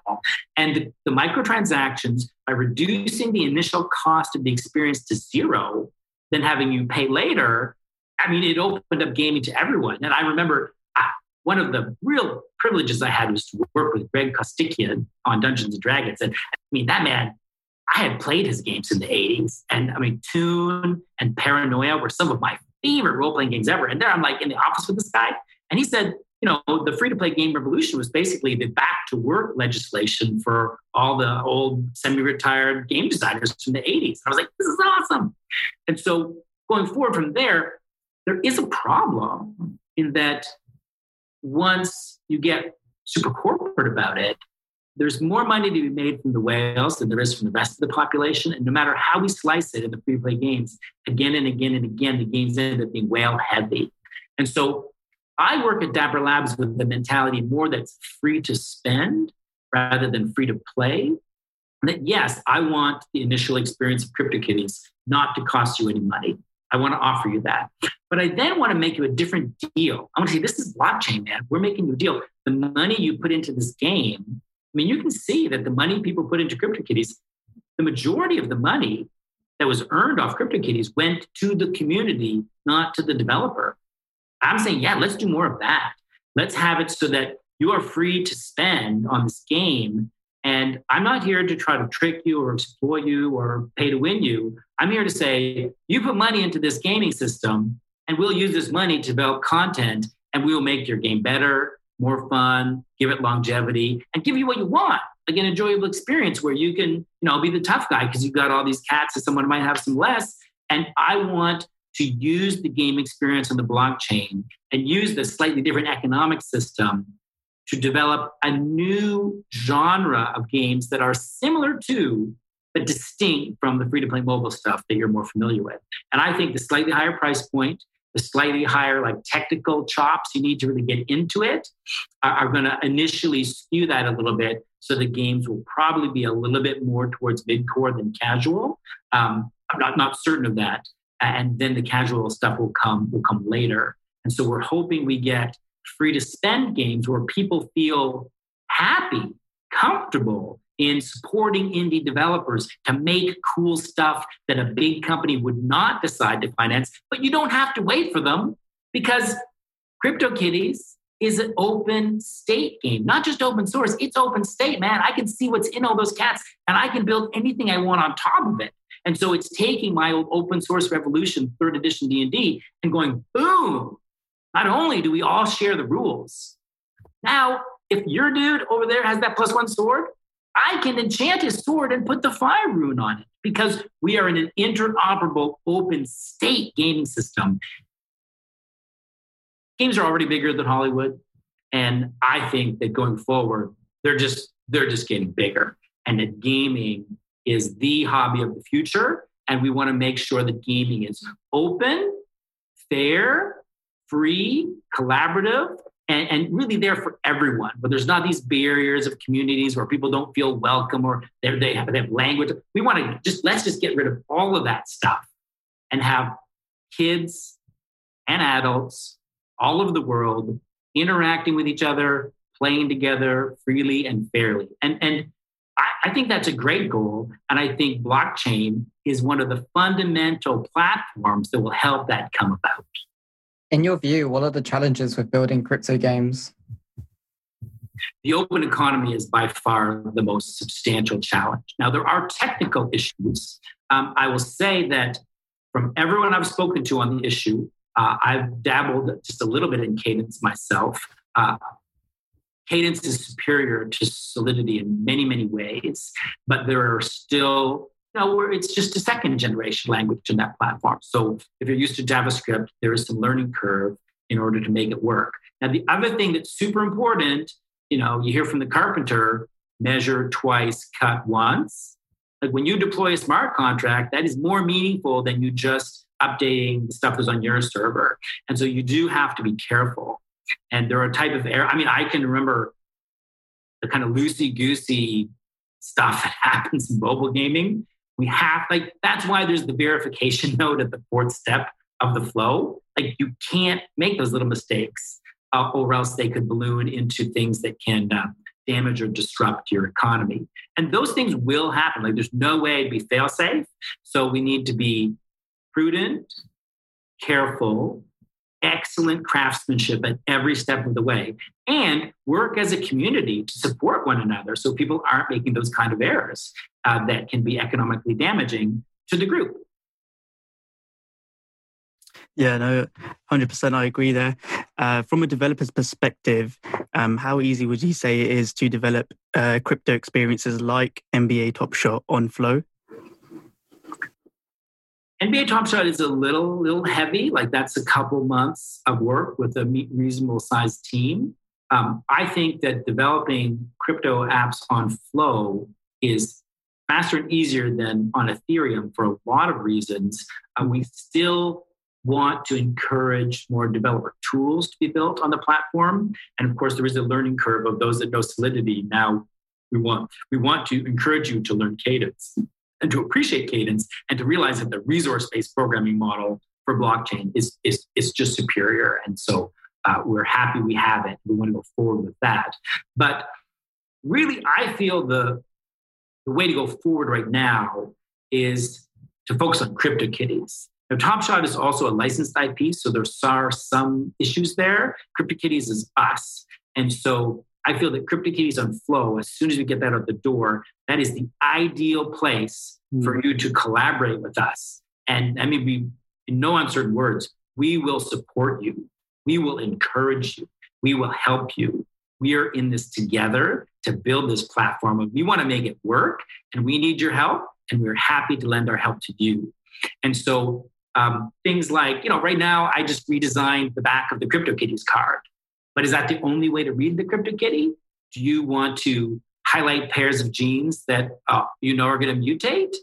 And the, the microtransactions, by reducing the initial cost of the experience to zero, then having you pay later, I mean, it opened up gaming to everyone. And I remember one of the real privileges I had was to work with Greg Costikyan on Dungeons and Dragons. And I mean, that man, I had played his games in the 80s. And I mean, Toon and Paranoia were some of my favorite role playing games ever. And there I'm like in the office with this guy. And he said, you know, the free to play game revolution was basically the back to work legislation for all the old semi retired game designers from the 80s. And I was like, this is awesome. And so going forward from there, there is a problem in that once you get super corporate about it, there's more money to be made from the whales than there is from the rest of the population. And no matter how we slice it in the free play games, again and again and again, the games end up being whale heavy. And so I work at Dapper Labs with the mentality more that's free to spend rather than free to play. That yes, I want the initial experience of CryptoKitties not to cost you any money. I want to offer you that. But I then want to make you a different deal. I want to say, this is blockchain, man. We're making you a deal. The money you put into this game, I mean, you can see that the money people put into CryptoKitties, the majority of the money that was earned off CryptoKitties went to the community, not to the developer. I'm saying, yeah, let's do more of that. Let's have it so that you are free to spend on this game and I'm not here to try to trick you or exploit you or pay to win you. I'm here to say, you put money into this gaming system, and we'll use this money to develop content, and we will make your game better, more fun, give it longevity, and give you what you want like an enjoyable experience where you can, you know, be the tough guy because you've got all these cats and someone might have some less. And I want to use the game experience on the blockchain and use the slightly different economic system to develop a new genre of games that are similar to but distinct from the free to play mobile stuff that you're more familiar with. And I think the slightly higher price point, the slightly higher like technical chops you need to really get into it are, are going to initially skew that a little bit. So the games will probably be a little bit more towards mid core than casual. Um, I'm not, not certain of that. And then the casual stuff will come will come later. And so we're hoping we get free to spend games where people feel happy, comfortable in supporting indie developers to make cool stuff that a big company would not decide to finance, but you don't have to wait for them because CryptoKitties is an open state game, not just open source. It's open state, man. I can see what's in all those cats and I can build anything I want on top of it. And so it's taking my open source revolution, third edition D&D and going, boom, not only do we all share the rules, now if your dude over there has that plus one sword, I can enchant his sword and put the fire rune on it because we are in an interoperable open state gaming system. Games are already bigger than Hollywood. And I think that going forward, they're just they're just getting bigger. And that gaming is the hobby of the future. And we want to make sure that gaming is open, fair, free, collaborative, and, and, really there for everyone. But there's not these barriers of communities where people don't feel welcome or they, they, have, they have language. We want to just let's just get rid of all of that stuff and have kids and adults all over the world interacting with each other, playing together freely and fairly. And and I, I think that's a great goal. And I think blockchain is one of the fundamental platforms that will help that come about. In your view, what are the challenges with building crypto games? The open economy is by far the most substantial challenge. Now, there are technical issues. Um, I will say that from everyone I've spoken to on the issue, uh, I've dabbled just a little bit in cadence myself. Uh, Cadence is superior to Solidity in many, many ways, but there are still where it's just a second generation language in that platform. So if you're used to JavaScript, there is some learning curve in order to make it work. Now, the other thing that's super important, you know, you hear from the carpenter, measure twice, cut once. Like when you deploy a smart contract, that is more meaningful than you just updating the stuff that's on your server. And so you do have to be careful. And there are type of error. I mean, I can remember the kind of loosey goosey stuff that happens in mobile gaming. We have like that's why there's the verification node at the fourth step of the flow. Like you can't make those little mistakes, uh, or else they could balloon into things that can uh, damage or disrupt your economy. And those things will happen. Like there's no way to be fail safe. So we need to be prudent, careful, excellent craftsmanship at every step of the way, and work as a community to support one another so people aren't making those kind of errors uh, that can be economically damaging to the group. Yeah, no, 100% I agree there. Uh, from a developer's perspective, um, how easy would you say it is to develop uh, crypto experiences like NBA Top Shot on Flow? NBA Top Shot is a little little heavy. Like that's a couple months of work with a reasonable sized team. Um, I think that developing crypto apps on Flow is faster and easier than on Ethereum for a lot of reasons. Uh, we still want to encourage more developer tools to be built on the platform, and of course, there is a learning curve of those that know Solidity. Now, we want we want to encourage you to learn Cadence and to appreciate cadence and to realize that the resource-based programming model for blockchain is, is, is just superior. And so uh, we're happy we have it. We want to go forward with that. But really, I feel the, the way to go forward right now is to focus on CryptoKitties. Now, TopShot is also a licensed IP, so there are some issues there. CryptoKitties is us. And so I feel that CryptoKitties on Flow, as soon as we get that out the door, that is the ideal place mm. for you to collaborate with us. And I mean, we, in no uncertain words, we will support you. We will encourage you. We will help you. We are in this together to build this platform. We want to make it work, and we need your help, and we're happy to lend our help to you. And so, um, things like, you know, right now I just redesigned the back of the CryptoKitties card. But is that the only way to read the CryptoKitty? Do you want to highlight pairs of genes that uh, you know are going to mutate?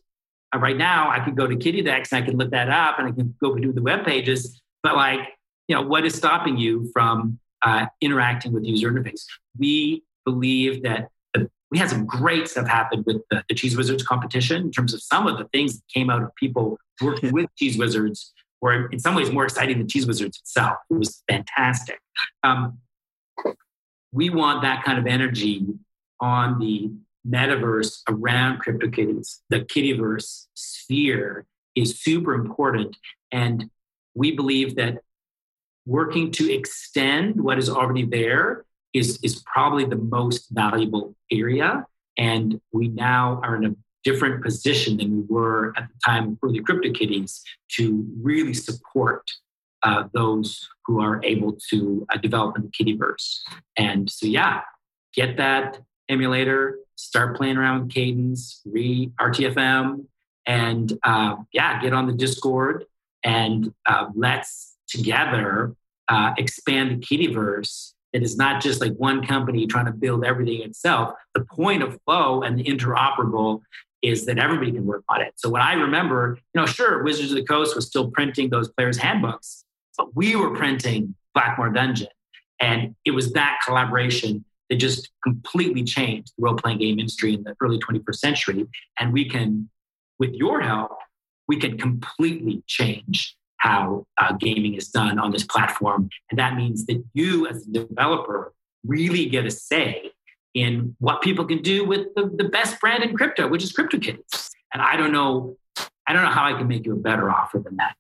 Uh, right now, I could go to KittyDex and I can look that up and I can go do the web pages. But like, you know, what is stopping you from uh, interacting with user interface? We believe that the, we had some great stuff happen with the, the, Cheeze Wizards competition in terms of some of the things that came out of people working with Cheeze Wizards were in some ways more exciting than Cheeze Wizards itself. It was fantastic. Um, we want that kind of energy on the metaverse around CryptoKitties. The Kittyverse sphere is super important. And we believe that working to extend what is already there is, is probably the most valuable area. And we now are in a different position than we were at the time of early CryptoKitties to really support uh, those who are able to uh, develop in the Kittyverse. And so, yeah, get that emulator, start playing around with Cadence, re RTFM, and uh, yeah, get on the Discord and uh, let's together uh, expand the Kittyverse. It is not just like one company trying to build everything itself. The point of Flow and the interoperable is that everybody can work on it. So when I remember, you know, sure, Wizards of the Coast was still printing those players' handbooks, but we were printing Blackmoor Dungeon. And it was that collaboration that just completely changed the role playing game industry in the early 21st century. And we can, with your help, we can completely change how uh, gaming is done on this platform. And that means that you, as a developer, really get a say in what people can do with the, the best brand in crypto, which is CryptoKitties. And I don't know, I don't know how I can make you a better offer than that.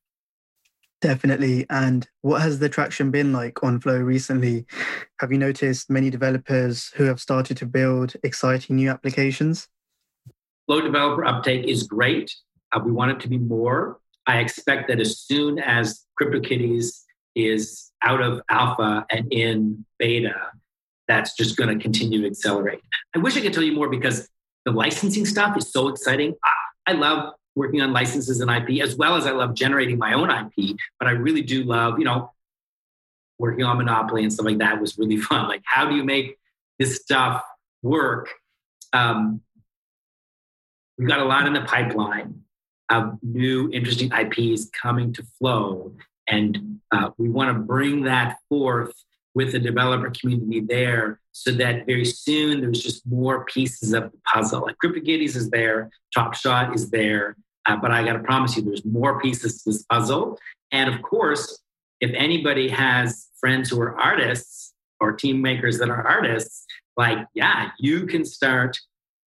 Definitely. And what has the traction been like on Flow recently? Have you noticed many developers who have started to build exciting new applications? Flow developer uptake is great. Uh, we want it to be more. I expect that as soon as CryptoKitties is out of alpha and in beta, that's just going to continue to accelerate. I wish I could tell you more because the licensing stuff is so exciting. I, I love working on licenses and IP as well as I love generating my own IP, but I really do love, you know, working on Monopoly and stuff like that was really fun. Like, how do you make this stuff work? Um, we've got a lot in the pipeline of new interesting IPs coming to flow. And uh, we want to bring that forth with the developer community there so that very soon there's just more pieces of the puzzle. Like CryptoKitties is there, Top Shot is there, uh, but I got to promise you there's more pieces to this puzzle. And of course, if anybody has friends who are artists or team makers that are artists, like, yeah, you can start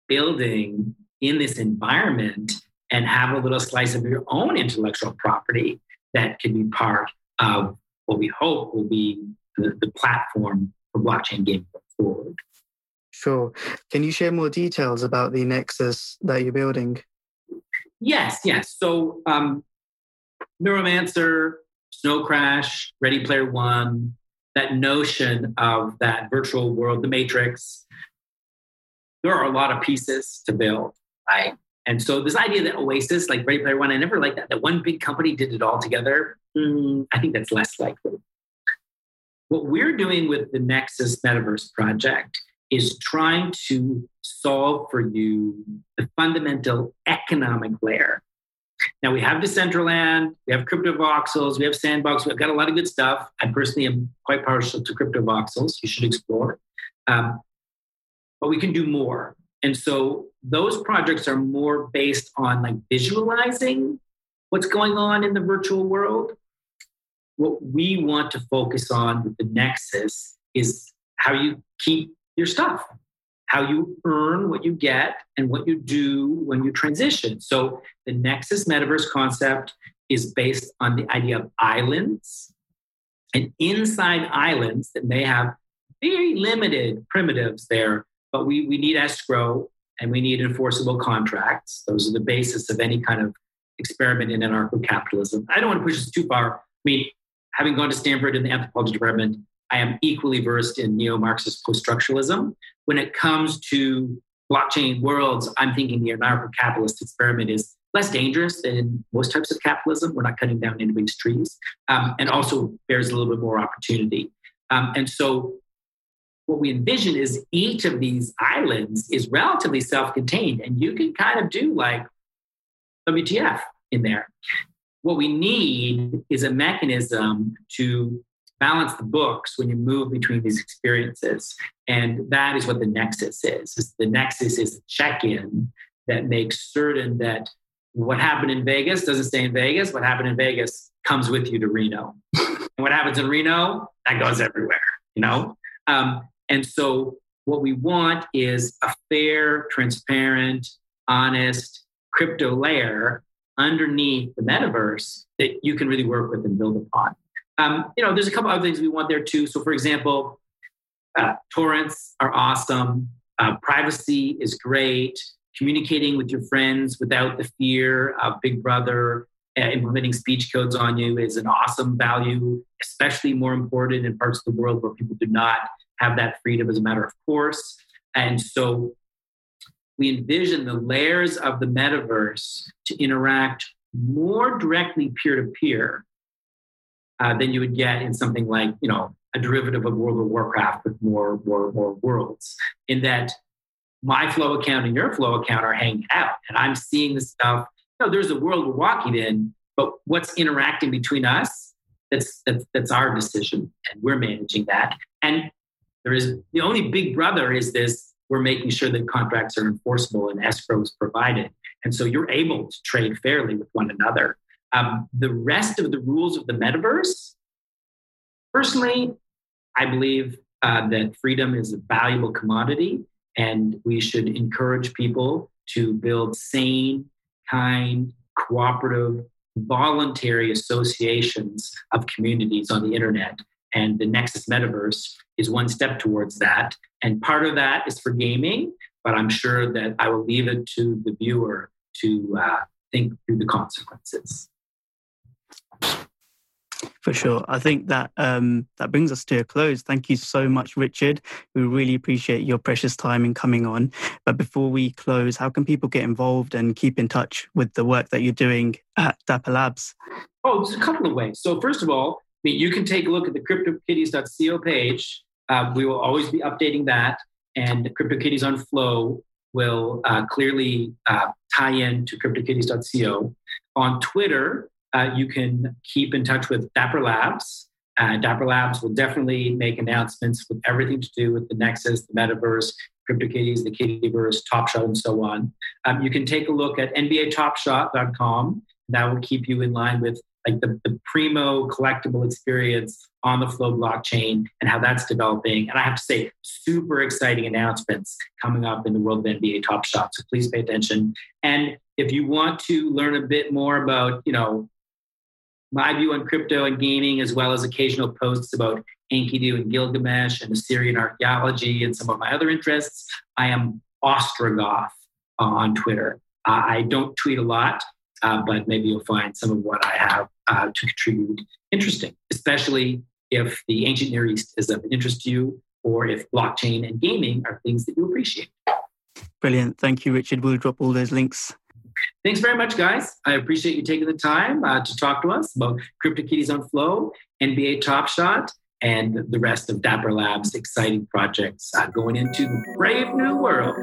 building in this environment and have a little slice of your own intellectual property that can be part of what we hope will be the, the platform for blockchain gaming forward. Sure. Can you share more details about the Nexus that you're building? Yes, yes. So, um, Neuromancer, Snow Crash, Ready Player One, that notion of that virtual world, the Matrix, there are a lot of pieces to build, right? And so this idea that Oasis, like Ready Player One, I never liked that. That one big company did it all together. Mm, I think that's less likely. What we're doing with the Nexus Metaverse project is trying to solve for you the fundamental economic layer. Now we have Decentraland, we have CryptoVoxels, we have Sandbox, we've got a lot of good stuff. I personally am quite partial to CryptoVoxels. You should explore. Um, but we can do more. And so those projects are more based on like visualizing what's going on in the virtual world. What we want to focus on with the Nexus is how you keep your stuff, how you earn what you get and what you do when you transition. So the Nexus metaverse concept is based on the idea of islands. And inside islands that may have very limited primitives there but we, we need escrow and we need enforceable contracts. Those are the basis of any kind of experiment in anarcho capitalism. I don't want to push this too far. I mean, having gone to Stanford in the anthropology department, I am equally versed in neo Marxist post structuralism. When it comes to blockchain worlds, I'm thinking the anarcho capitalist experiment is less dangerous than most types of capitalism. We're not cutting down anybody's trees, um, and also bears a little bit more opportunity. Um, and so what we envision is each of these islands is relatively self-contained and you can kind of do like WTF in there. What we need is a mechanism to balance the books when you move between these experiences. And that is what the nexus is. The nexus is a check-in that makes certain that what happened in Vegas doesn't stay in Vegas. What happened in Vegas comes with you to Reno. and what happens in Reno, that goes everywhere, you know? Um, and so, what we want is a fair, transparent, honest crypto layer underneath the metaverse that you can really work with and build upon. Um, you know, there's a couple other things we want there too. So, for example, uh, torrents are awesome. Uh, privacy is great. Communicating with your friends without the fear of Big Brother uh, implementing speech codes on you is an awesome value, especially more important in parts of the world where people do not have that freedom as a matter of course. And so we envision the layers of the metaverse to interact more directly peer to peer than you would get in something like, you know, a derivative of World of Warcraft with more, more, more worlds. In that my flow account and your flow account are hanging out, and I'm seeing the stuff. You know, there's a world we're walking in, but what's interacting between us? That's that's, that's our decision, and we're managing that. And there is the only big brother is this we're making sure that contracts are enforceable and escrow is provided. And so you're able to trade fairly with one another. Um, the rest of the rules of the metaverse, personally, I believe uh, that freedom is a valuable commodity and we should encourage people to build sane, kind, cooperative, voluntary associations of communities on the internet and the Nexus Metaverse is one step towards that. And part of that is for gaming, but I'm sure that I will leave it to the viewer to uh, think through the consequences. For sure. I think that um, that brings us to a close. Thank you so much, Richard. We really appreciate your precious time in coming on. But before we close, how can people get involved and keep in touch with the work that you're doing at Dapper Labs? Oh, there's a couple of ways. So first of all, mean, you can take a look at the CryptoKitties.co page. Uh, we will always be updating that, and CryptoKitties on Flow will uh, clearly uh, tie in to CryptoKitties.co. On Twitter, uh, you can keep in touch with Dapper Labs. Uh, Dapper Labs will definitely make announcements with everything to do with the Nexus, the Metaverse, CryptoKitties, the Kittyverse, Top Shot, and so on. Um, you can take a look at NBATopShot.com. That will keep you in line with like the, the primo collectible experience on the Flow blockchain and how that's developing. And I have to say, super exciting announcements coming up in the world of NBA Top Shot. So please pay attention. And if you want to learn a bit more about, you know, my view on crypto and gaming, as well as occasional posts about Enkidu and Gilgamesh and Assyrian archaeology and some of my other interests, I am Ostrogoth on Twitter. I don't tweet a lot, uh, but maybe you'll find some of what I have uh, to contribute interesting, especially if the ancient Near East is of interest to you or if blockchain and gaming are things that you appreciate. Brilliant. Thank you, Richard. We'll drop all those links. Thanks very much, guys. I appreciate you taking the time uh, to talk to us about CryptoKitties on Flow, NBA Top Shot, and the rest of Dapper Labs' exciting projects uh, going into the brave new world.